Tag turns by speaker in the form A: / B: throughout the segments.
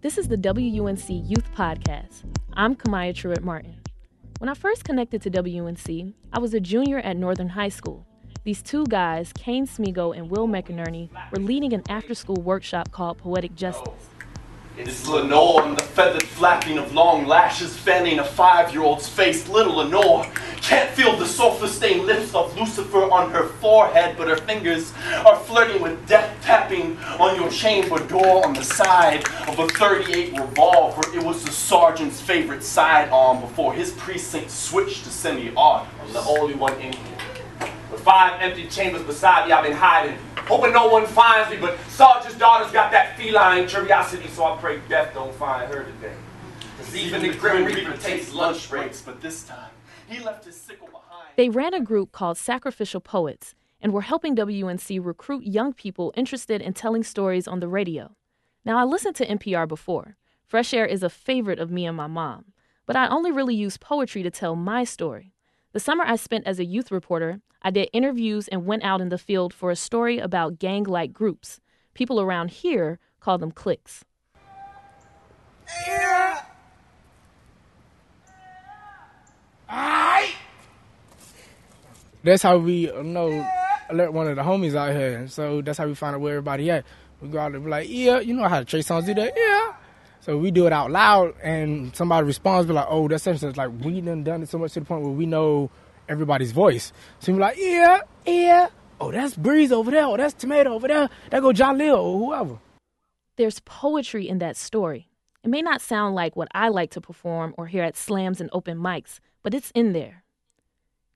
A: This is the WUNC Youth Podcast. I'm Kamaya Truitt Martin. When I first connected to WUNC, I was a junior at Northern High School. These two guys, Kane Smego and Will McInerney, were leading an after school workshop called Poetic Justice.
B: It is Lenore and the feathered flapping of long lashes fanning a five-year-old's face. Little Lenore can't feel the sulfur-stained lips of Lucifer on her forehead, but her fingers are flirting with death tapping on your chamber door on the side of a 38 revolver. It was the sergeant's favorite sidearm before his precinct switched to semi-auto.
C: I'm the only one in here. With five empty chambers beside me, I've been hiding, hoping no one finds me, but Sergeant's daughter's got that feline curiosity, so I pray death don't find her today. Cause even the Grim Reaper takes lunch breaks,
B: but this time he left his sickle behind.
A: They ran a group called Sacrificial Poets and were helping WUNC recruit young people interested in telling stories on the radio. Now, I listened to NPR before. Fresh Air is a favorite of me and my mom, but I only really use poetry to tell my story. The summer I spent as a youth reporter, I did interviews and went out in the field for a story about gang like groups. People around here call them cliques.
D: Yeah. Alright.
E: That's how we uh, know alert one of the homies out here. So that's how we find out where everybody at. We go out and be like, yeah, you know how Trey Songz do that? Yeah. So we do it out loud, and somebody responds, be like, "Oh, that's such like we done done it so much to the point where we know everybody's voice." So we're like, "Yeah, yeah, oh, that's Breeze over there, oh, that's Tomato over there, that go John Lil or whoever."
A: There's poetry in that story. It may not sound like what I like to perform or hear at slams and open mics, but it's in there.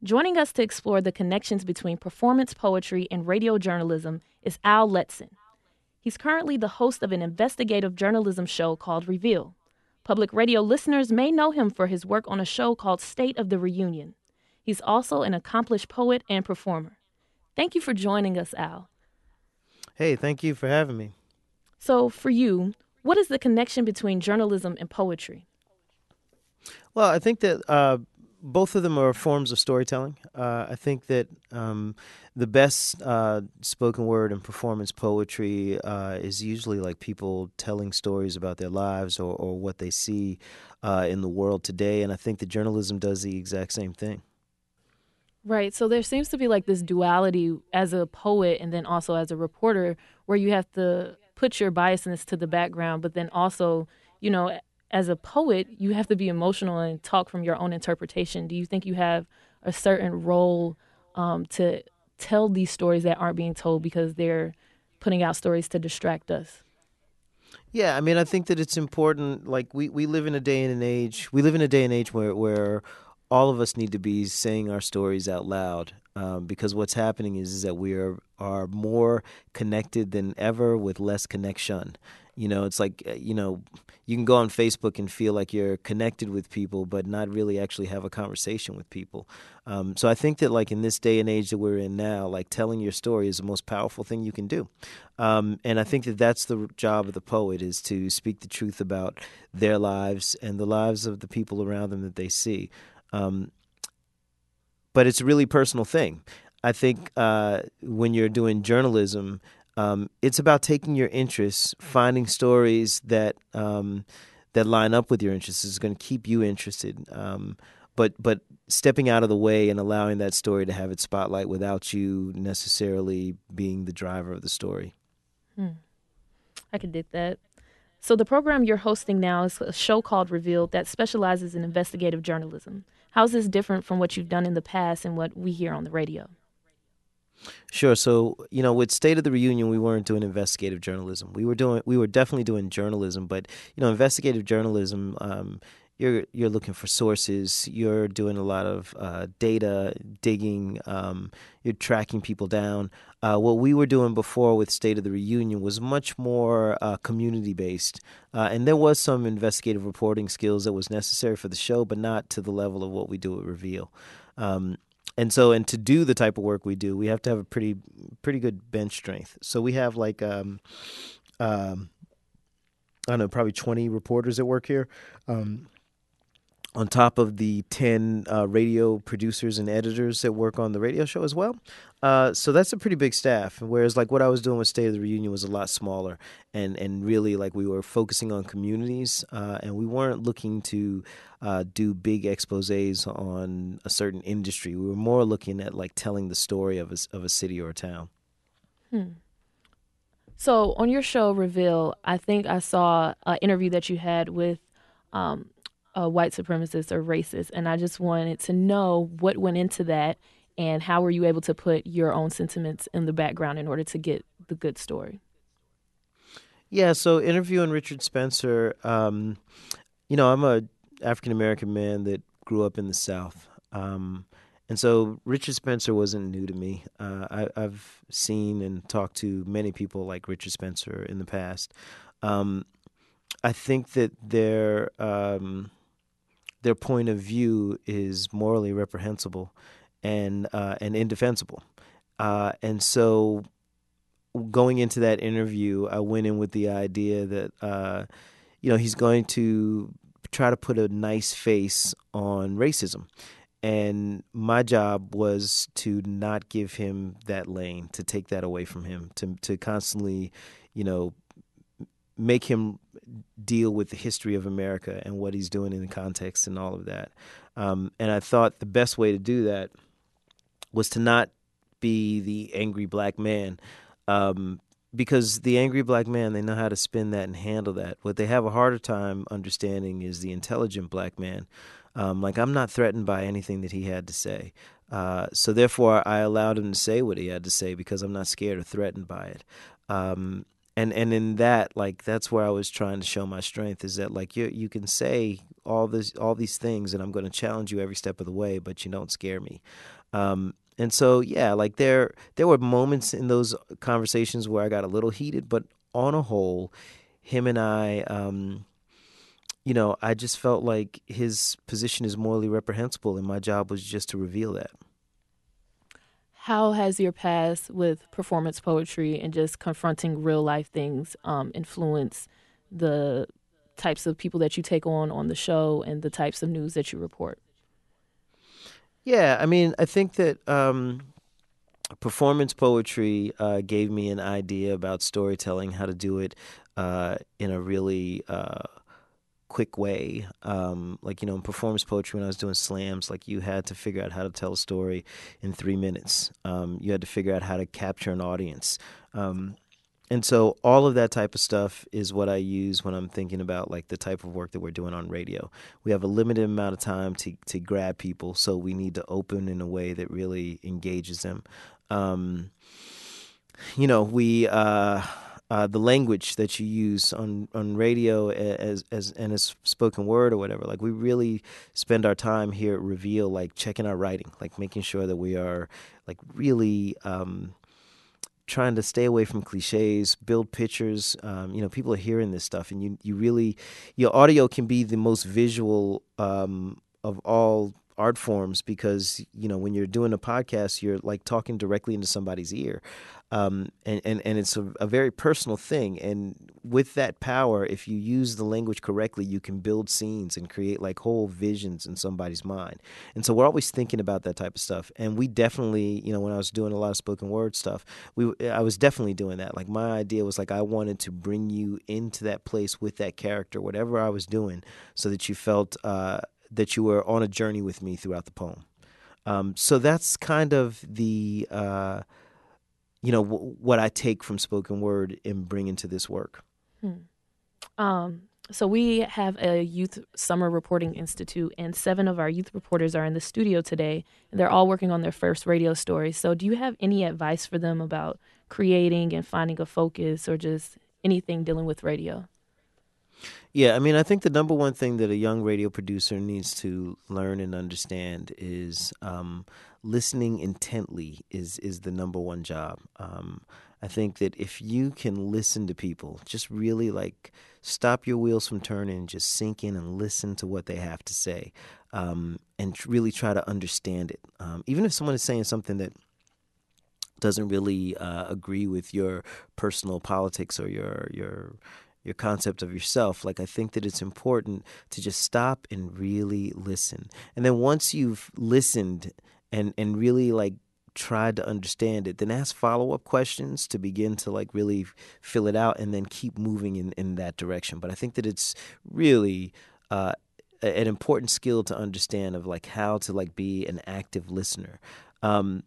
A: Joining us to explore the connections between performance poetry and radio journalism is Al Letson. He's currently the host of an investigative journalism show called Reveal. Public radio listeners may know him for his work on a show called State of the Reunion. He's also an accomplished poet and performer. Thank you for joining us, Al.
F: Hey, thank you for having me.
A: So, for you, what is the connection between journalism and poetry?
F: Well, I think that uh, both of them are forms of storytelling. Uh, I think that um, the best uh, spoken word and performance poetry uh, is usually like people telling stories about their lives or, or what they see uh, in the world today. And I think that journalism does the exact same thing.
A: Right. So there seems to be like this duality as a poet and then also as a reporter where you have to put your biasness to the background, but then also, you know, as a poet, you have to be emotional and talk from your own interpretation. Do you think you have a certain role um, to tell these stories that aren't being told because they're putting out stories to distract us?
F: Yeah, I mean, I think that it's important. Like we, we live in a day and an age. We live in a day and age where where all of us need to be saying our stories out loud um, because what's happening is, is that we are are more connected than ever with less connection. You know, it's like uh, you know, you can go on Facebook and feel like you're connected with people, but not really actually have a conversation with people. Um, so I think that like in this day and age that we're in now, like telling your story is the most powerful thing you can do. Um, and I think that that's the job of the poet is to speak the truth about their lives and the lives of the people around them that they see. Um, but it's a really personal thing. I think uh, when you're doing journalism, um, it's about taking your interests, finding stories that um, that line up with your interests is going to keep you interested. Um, but but stepping out of the way and allowing that story to have its spotlight without you necessarily being the driver of the story.
A: Hmm. I could dig that. So the program you're hosting now is a show called Revealed that specializes in investigative journalism. How is this different from what you've done in the past and what we hear on the radio?
F: Sure. So, you know, with State of the Reunion, we weren't doing investigative journalism. We were doing, we were definitely doing journalism, but you know, investigative journalism. Um, you're you're looking for sources. You're doing a lot of uh, data digging. Um, you're tracking people down. Uh, what we were doing before with State of the Reunion was much more uh, community based, uh, and there was some investigative reporting skills that was necessary for the show, but not to the level of what we do at Reveal. Um, and so and to do the type of work we do we have to have a pretty pretty good bench strength. So we have like um um i don't know probably 20 reporters that work here. Um on top of the 10 uh, radio producers and editors that work on the radio show as well. Uh, so that's a pretty big staff. Whereas, like, what I was doing with State of the Reunion was a lot smaller. And, and really, like, we were focusing on communities uh, and we weren't looking to uh, do big exposes on a certain industry. We were more looking at, like, telling the story of a, of a city or a town.
A: Hmm. So, on your show, Reveal, I think I saw an interview that you had with um, white supremacist or racist, and I just wanted to know what went into that and how were you able to put your own sentiments in the background in order to get the good story.
F: Yeah, so interviewing Richard Spencer, um, you know, I'm a African American man that grew up in the South. Um, and so Richard Spencer wasn't new to me. Uh, I, have seen and talked to many people like Richard Spencer in the past. Um, I think that their um, their point of view is morally reprehensible and uh, and indefensible. Uh, and so, going into that interview, I went in with the idea that uh, you know he's going to try to put a nice face on racism. And my job was to not give him that lane, to take that away from him, to to constantly, you know, make him deal with the history of America and what he's doing in the context and all of that. Um, and I thought the best way to do that was to not be the angry black man. Um, because the angry black man, they know how to spin that and handle that. What they have a harder time understanding is the intelligent black man. Um, like, I'm not threatened by anything that he had to say. Uh, so, therefore, I allowed him to say what he had to say because I'm not scared or threatened by it. Um, and and in that like that's where I was trying to show my strength is that like you you can say all this all these things and I'm going to challenge you every step of the way but you don't scare me. Um, and so yeah like there there were moments in those conversations where I got a little heated but on a whole him and I um, you know I just felt like his position is morally reprehensible and my job was just to reveal that
A: how has your past with performance poetry and just confronting real life things um, influenced the types of people that you take on on the show and the types of news that you report?
F: Yeah, I mean, I think that um, performance poetry uh, gave me an idea about storytelling, how to do it uh, in a really uh, quick way. Um, like, you know, in performance poetry, when I was doing slams, like you had to figure out how to tell a story in three minutes. Um, you had to figure out how to capture an audience. Um, and so all of that type of stuff is what I use when I'm thinking about like the type of work that we're doing on radio. We have a limited amount of time to to grab people, so we need to open in a way that really engages them. Um, you know, we uh, uh, the language that you use on, on radio as as and as spoken word or whatever. Like we really spend our time here at Reveal, like checking our writing, like making sure that we are like really um, trying to stay away from cliches, build pictures. Um, you know, people are hearing this stuff, and you you really your audio can be the most visual um, of all art forms because you know when you're doing a podcast you're like talking directly into somebody's ear um, and, and, and it's a, a, very personal thing. And with that power, if you use the language correctly, you can build scenes and create like whole visions in somebody's mind. And so we're always thinking about that type of stuff. And we definitely, you know, when I was doing a lot of spoken word stuff, we I was definitely doing that. Like my idea was like I wanted to bring you into that place with that character, whatever I was doing, so that you felt uh, that you were on a journey with me throughout the poem. Um, so that's kind of the. Uh, you know w- what I take from spoken word and bring into this work.
A: Hmm. Um, so we have a youth summer reporting institute, and seven of our youth reporters are in the studio today, they're all working on their first radio story. So, do you have any advice for them about creating and finding a focus, or just anything dealing with radio?
F: Yeah, I mean, I think the number one thing that a young radio producer needs to learn and understand is um, listening intently is is the number one job. Um, I think that if you can listen to people, just really like stop your wheels from turning, just sink in and listen to what they have to say, um, and really try to understand it. Um, even if someone is saying something that doesn't really uh, agree with your personal politics or your your your concept of yourself. Like, I think that it's important to just stop and really listen. And then once you've listened and, and really like tried to understand it, then ask follow up questions to begin to like really fill it out and then keep moving in, in that direction. But I think that it's really uh, an important skill to understand of like how to like be an active listener. Um,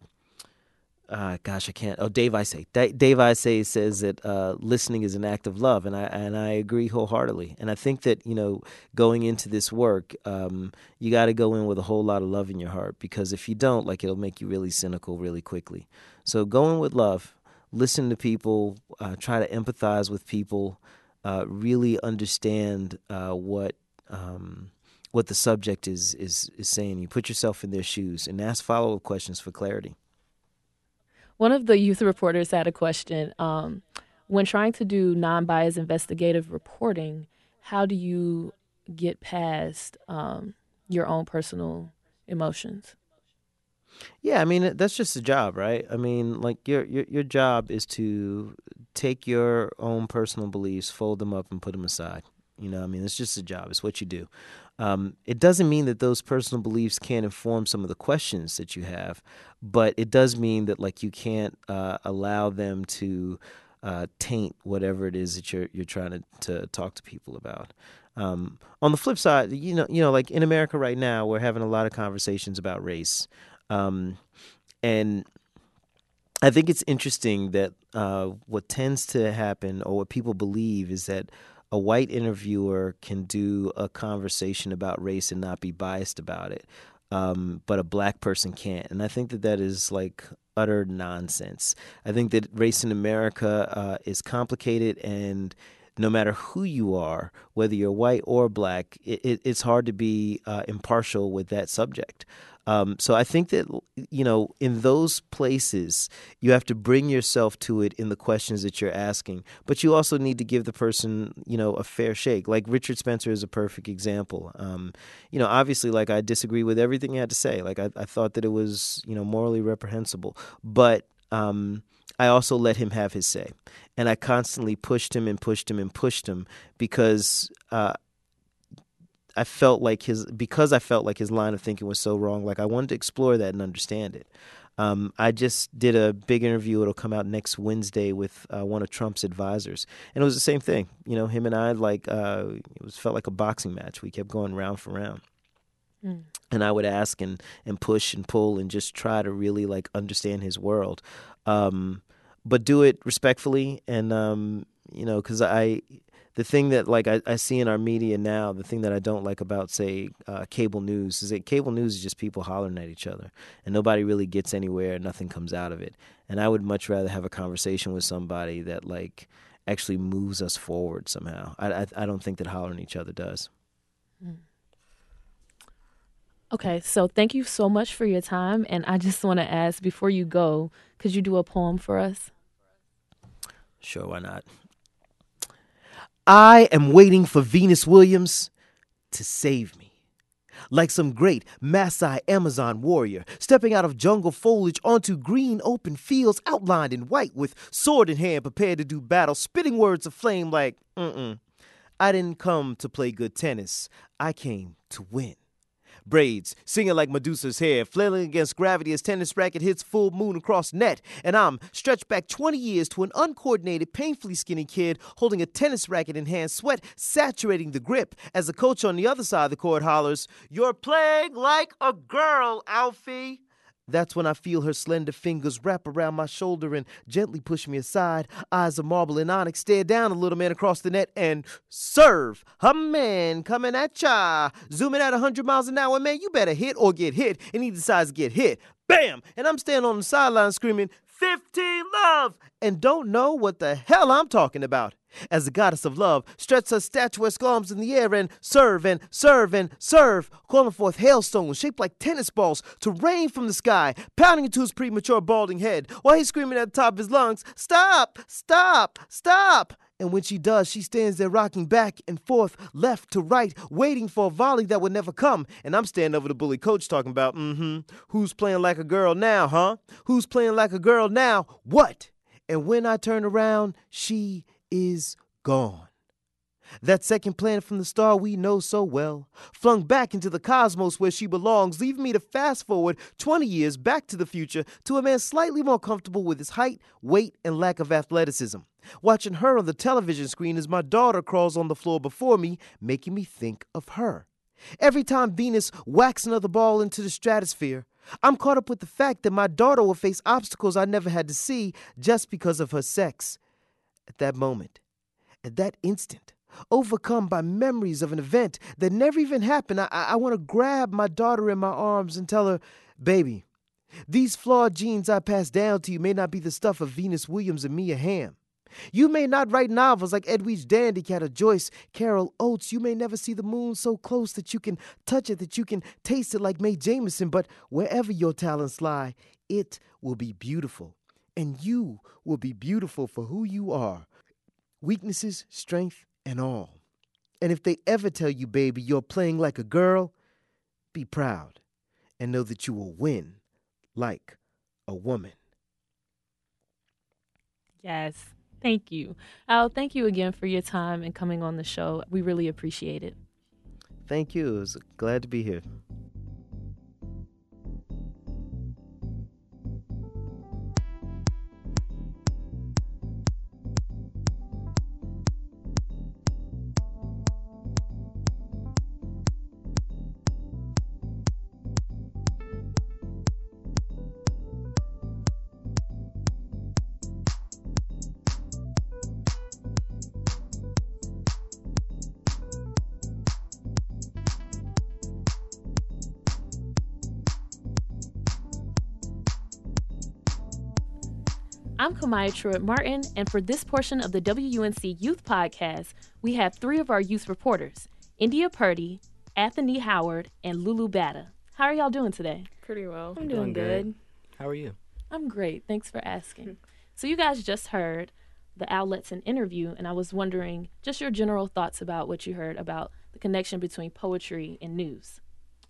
F: uh, gosh, I can't. Oh, Dave Isay. Dave Isay says that uh, listening is an act of love, and I and I agree wholeheartedly. And I think that you know, going into this work, um, you got to go in with a whole lot of love in your heart because if you don't, like, it'll make you really cynical really quickly. So go in with love, listen to people, uh, try to empathize with people, uh, really understand uh, what. Um, what the subject is, is is saying. You put yourself in their shoes and ask follow up questions for clarity.
A: One of the youth reporters had a question. Um, when trying to do non biased investigative reporting, how do you get past um, your own personal emotions?
F: Yeah, I mean that's just a job, right? I mean, like your your your job is to take your own personal beliefs, fold them up, and put them aside. You know, I mean, it's just a job. It's what you do. Um, it doesn't mean that those personal beliefs can't inform some of the questions that you have, but it does mean that like you can't uh, allow them to uh, taint whatever it is that you're you're trying to, to talk to people about. Um, on the flip side, you know, you know, like in America right now, we're having a lot of conversations about race, um, and I think it's interesting that uh, what tends to happen, or what people believe, is that a white interviewer can do a conversation about race and not be biased about it, um, but a black person can't. And I think that that is like utter nonsense. I think that race in America uh, is complicated and no matter who you are, whether you're white or black, it, it, it's hard to be uh, impartial with that subject. Um, so I think that you know in those places you have to bring yourself to it in the questions that you're asking, but you also need to give the person you know a fair shake. Like Richard Spencer is a perfect example. Um, you know, obviously, like I disagree with everything he had to say. Like I, I thought that it was you know morally reprehensible, but um, I also let him have his say, and I constantly pushed him and pushed him and pushed him because uh, I felt like his because I felt like his line of thinking was so wrong. Like I wanted to explore that and understand it. Um, I just did a big interview. It'll come out next Wednesday with uh, one of Trump's advisors, and it was the same thing. You know, him and I like uh, it was felt like a boxing match. We kept going round for round. Mm. And I would ask and, and push and pull and just try to really like understand his world, um, but do it respectfully and um, you know because I the thing that like I, I, see in our media now, the thing that I don't like about say uh, cable news is that cable news is just people hollering at each other, and nobody really gets anywhere. and Nothing comes out of it. And I would much rather have a conversation with somebody that like actually moves us forward somehow. I I, I don't think that hollering at each other does. Mm.
A: Okay, so thank you so much for your time, and I just want to ask before you go, could you do a poem for us?
F: Sure, why not? I am waiting for Venus Williams to save me. Like some great Maasai Amazon warrior, stepping out of jungle foliage onto green open fields outlined in white with sword in hand, prepared to do battle, spitting words of flame like, mm-mm. I didn't come to play good tennis, I came to win braids, singing like Medusa's hair, flailing against gravity as tennis racket hits full moon across net. And I'm stretched back 20 years to an uncoordinated, painfully skinny kid holding a tennis racket in hand, sweat saturating the grip as the coach on the other side of the court hollers, You're playing like a girl, Alfie. That's when I feel her slender fingers wrap around my shoulder and gently push me aside. Eyes of marble and onyx stare down a little man across the net and serve. A man coming at ya. Zooming at 100 miles an hour, man, you better hit or get hit. And he decides to get hit. Bam! And I'm standing on the sideline screaming, 15 love! And don't know what the hell I'm talking about as the goddess of love stretches her statuesque arms in the air and serve and serve and serve, calling forth hailstones shaped like tennis balls to rain from the sky, pounding into his premature balding head while he's screaming at the top of his lungs, Stop! Stop! Stop! And when she does, she stands there rocking back and forth, left to right, waiting for a volley that would never come. And I'm standing over the bully coach talking about, mm hmm, who's playing like a girl now, huh? Who's playing like a girl now? What? And when I turn around, she is gone. That second planet from the star we know so well, flung back into the cosmos where she belongs, leaving me to fast forward 20 years back to the future to a man slightly more comfortable with his height, weight, and lack of athleticism. Watching her on the television screen as my daughter crawls on the floor before me, making me think of her. Every time Venus whacks another ball into the stratosphere, I'm caught up with the fact that my daughter will face obstacles I never had to see just because of her sex. At that moment, at that instant, overcome by memories of an event that never even happened, I, I want to grab my daughter in my arms and tell her, Baby, these flawed genes I passed down to you may not be the stuff of Venus Williams and Mia Hamm. You may not write novels like Edwidge Danticat or Joyce Carol Oates. You may never see the moon so close that you can touch it, that you can taste it like Mae Jemison. but wherever your talents lie, it will be beautiful. And you will be beautiful for who you are weaknesses, strength, and all. And if they ever tell you, baby, you're playing like a girl, be proud and know that you will win like a woman.
A: Yes. Thank you. Al, thank you again for your time and coming on the show. We really appreciate it.
F: Thank you. It was glad to be here.
A: I'm Kamaya Truitt Martin, and for this portion of the WUNC Youth Podcast, we have three of our youth reporters India Purdy, Anthony Howard, and Lulu Batta. How are y'all doing today?
G: Pretty well.
A: I'm doing, good.
H: How are you?
A: I'm great. Thanks for asking. so, you guys just heard the Al Letson interview, and I was wondering just your general thoughts about what you heard about the connection between poetry and news.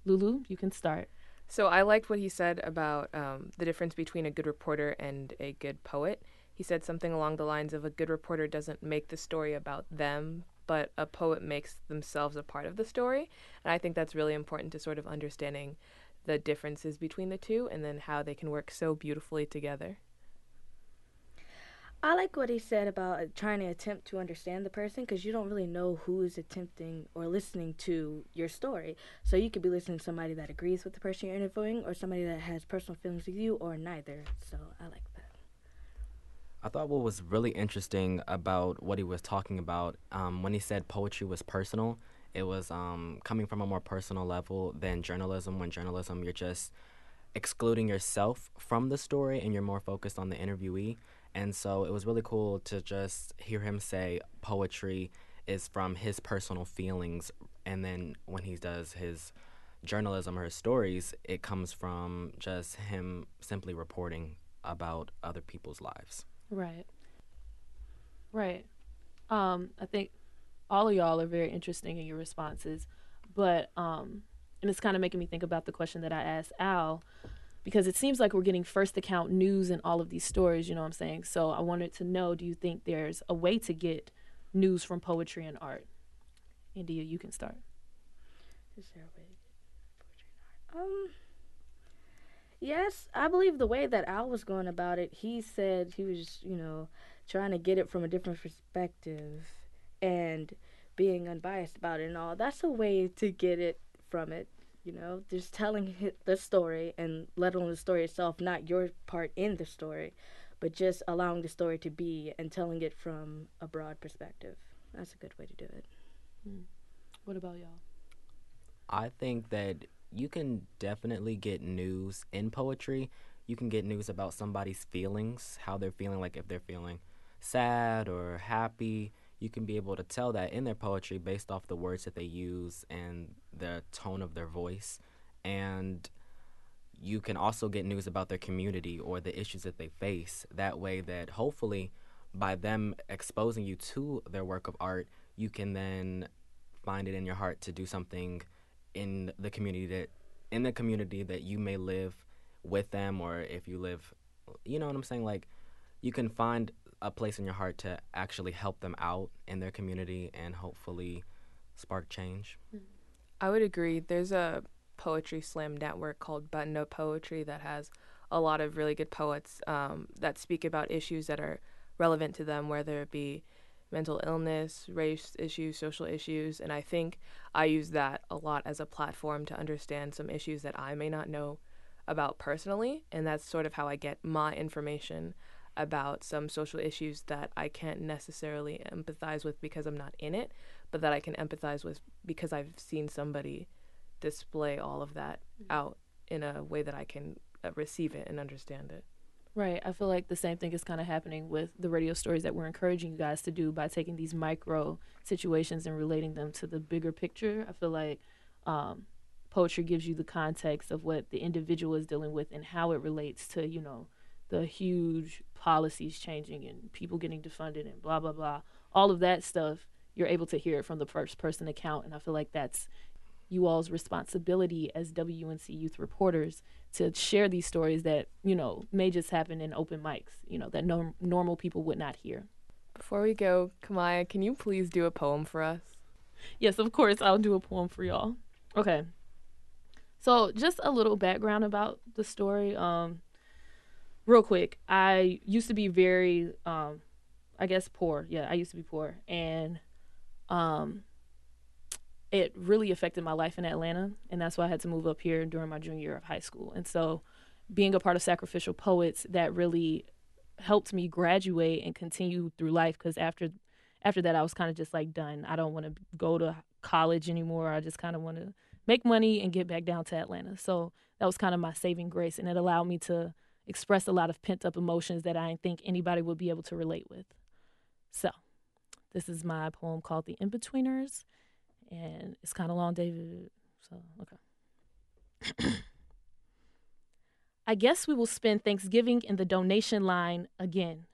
A: Lulu, you can start.
G: So I liked what he said about um, the difference between a good reporter and a good poet. He said something along the lines of a good reporter doesn't make the story about them, but a poet makes themselves a part of the story. And I think that's really important to sort of understanding the differences between the two and then how they can work so beautifully together.
I: I like what he said about uh, trying to attempt to understand the person because you don't really know who is attempting or listening to your story. So you could be listening to somebody that agrees with the person you're interviewing or somebody that has personal feelings with you or neither. So I like that.
H: I thought what was really interesting about what he was talking about um, when he said poetry was personal, it was um, coming from a more personal level than journalism. When journalism, you're just excluding yourself from the story and you're more focused on the interviewee. And so it was really cool to just hear him say poetry is from his personal feelings. And then when he does his journalism or his stories, it comes from just him simply reporting about other people's lives.
A: Right. Right. Um, I think all of y'all are very interesting in your responses, but um, and it's kind of making me think about the question that I asked Al because it seems like we're getting first account news in all of these stories, you know what I'm saying? So I wanted to know do you think there's a way to get news from poetry and art? India, you can start.
I: Is there a way to get poetry and art? Um, yes, I believe the way that Al was going about it, he said he was, you know, trying to get it from a different perspective and being unbiased about it and all. That's a way to get it from it you know just telling the story and let alone the story itself not your part in the story but just allowing the story to be and telling it from a broad perspective. That's a good way to do it.
A: Mm. what about y'all?
H: I think that you can definitely get news in poetry. You can get news about somebody's feelings how they're feeling like if they're feeling sad or happy you can be able to tell that in their poetry based off the words that they use and the tone of their voice. And you can also get news about their community or the issues that they face. That way, that hopefully by them exposing you to their work of art, you can then find it in your heart to do something in the community that in the community that you may live with them or if you live you know what I'm saying like you can find a place in your heart to actually help them out in their community and hopefully spark change.
G: I would agree. There's a poetry slam network called Button Up Poetry that has a lot of really good poets um, that speak about issues that are relevant to them, whether it be mental illness, race issues, social issues. And I think I use that a lot as a platform to understand some issues that I may not know about personally. And that's sort of how I get my information about some social issues that I can't necessarily empathize with because I'm not in it, but that I can empathize with because I've seen somebody display all of that mm-hmm. out in a way that I can uh, receive it and understand it.
A: Right. I feel like the same thing is kind of happening with the radio stories that we're encouraging you guys to do by taking these micro situations and relating them to the bigger picture. I feel like um, poetry gives you the context of what the individual is dealing with and how it relates to, you know, the huge policies changing and people getting defunded and blah, blah, blah. All of that stuff, you're able to hear it from the first person account. And I feel like that's you all's responsibility as WUNC youth reporters to share these stories that you know may just happen in open mics you know that no, normal people would not hear
G: before we go kamaya can you please do a poem for us
A: yes of course i'll do a poem for y'all okay so just a little background about the story um real quick i used to be very um i guess poor yeah i used to be poor and um it really affected my life in Atlanta, and that's why I had to move up here during my junior year of high school. And so, being a part of Sacrificial Poets, that really helped me graduate and continue through life. Because after after that, I was kind of just like done. I don't want to go to college anymore. I just kind of want to make money and get back down to Atlanta. So that was kind of my saving grace, and it allowed me to express a lot of pent up emotions that I didn't think anybody would be able to relate with. So, this is my poem called "The Inbetweeners." and it's kind of long, David. So, okay. I guess we will spend Thanksgiving in the donation line again.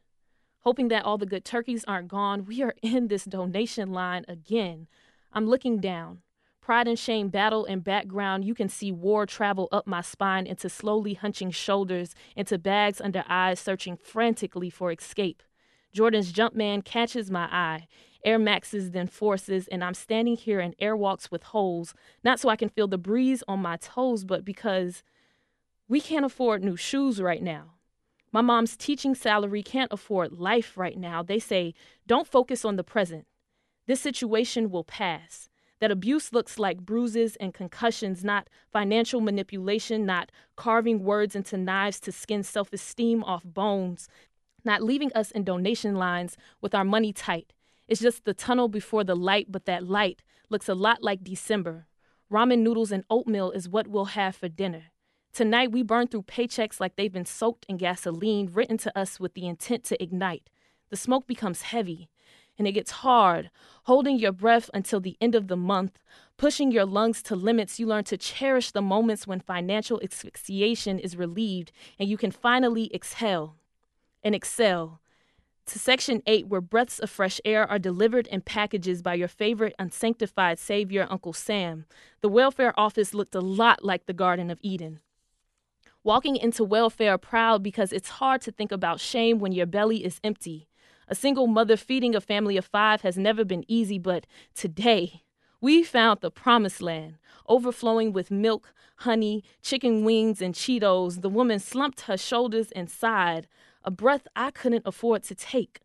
A: Hoping that all the good turkeys aren't gone, we are in this donation line again. I'm looking down. Pride and shame battle in background. You can see war travel up my spine into slowly hunching shoulders, into bags under eyes, searching frantically for escape. Jordan's Jumpman catches my eye. Air Maxes then forces, and I'm standing here in airwalks with holes, not so I can feel the breeze on my toes, but because we can't afford new shoes right now. My mom's teaching salary can't afford life right now. They say, don't focus on the present. This situation will pass. That abuse looks like bruises and concussions, not financial manipulation, not carving words into knives to skin self esteem off bones, not leaving us in donation lines with our money tight, it's just the tunnel before the light, but that light looks a lot like December. Ramen noodles and oatmeal is what we'll have for dinner. Tonight, we burn through paychecks like they've been soaked in gasoline, written to us with the intent to ignite. The smoke becomes heavy, and it gets hard, holding your breath until the end of the month, pushing your lungs to limits. You learn to cherish the moments when financial asphyxiation is relieved and you can finally exhale and excel to Section 8, where breaths of fresh air are delivered in packages by your favorite unsanctified savior, Uncle Sam. The welfare office looked a lot like the Garden of Eden. Walking into welfare proud because it's hard to think about shame when your belly is empty. A single mother feeding a family of five has never been easy, but today, we found the promised land, overflowing with milk, honey, chicken wings, and Cheetos. The woman slumped her shoulders and sighed a breath I couldn't afford to take.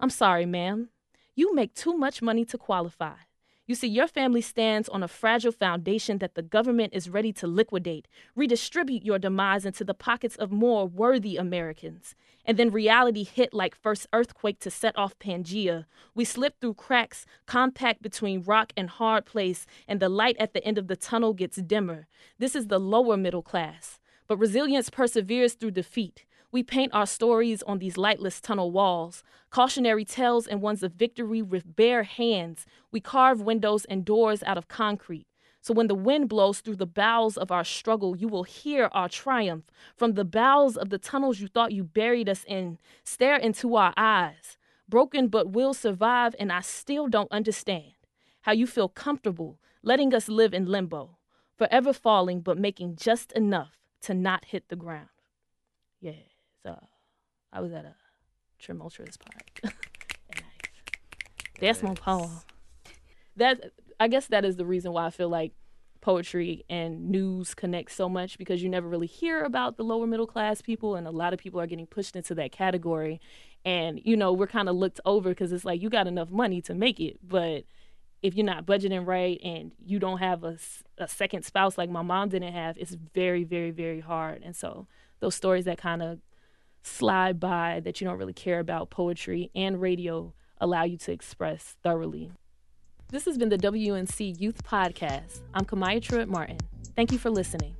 A: I'm sorry, ma'am. You make too much money to qualify. You see, your family stands on a fragile foundation that the government is ready to liquidate, redistribute your demise into the pockets of more worthy Americans. And then reality hit like first earthquake to set off Pangea. We slipped through cracks, compact between rock and hard place, and the light at the end of the tunnel gets dimmer. This is the lower middle class. But resilience perseveres through defeat. We paint our stories on these lightless tunnel walls, cautionary tales and ones of victory with bare hands. We carve windows and doors out of concrete. So when the wind blows through the bowels of our struggle, you will hear our triumph. From the bowels of the tunnels you thought you buried us in, stare into our eyes. Broken but will survive, and I still don't understand how you feel comfortable letting us live in limbo, forever falling but making just enough to not hit the ground. Yeah. I was at a tumultuous part. That's my poem. That I guess that is the reason why I feel like poetry and news connect so much because you never really hear about the lower middle class people and a lot of people are getting pushed into that category and you know we're kind of looked over because it's like you got enough money to make it but if you're not budgeting right and you don't have a, a second spouse like my mom didn't have it's very very very hard and so those stories that kind of slide by that you don't really care about poetry and radio allow you to express thoroughly this has been the WUNC Youth Podcast. I'm Kamaya Truitt Martin. Thank you for listening.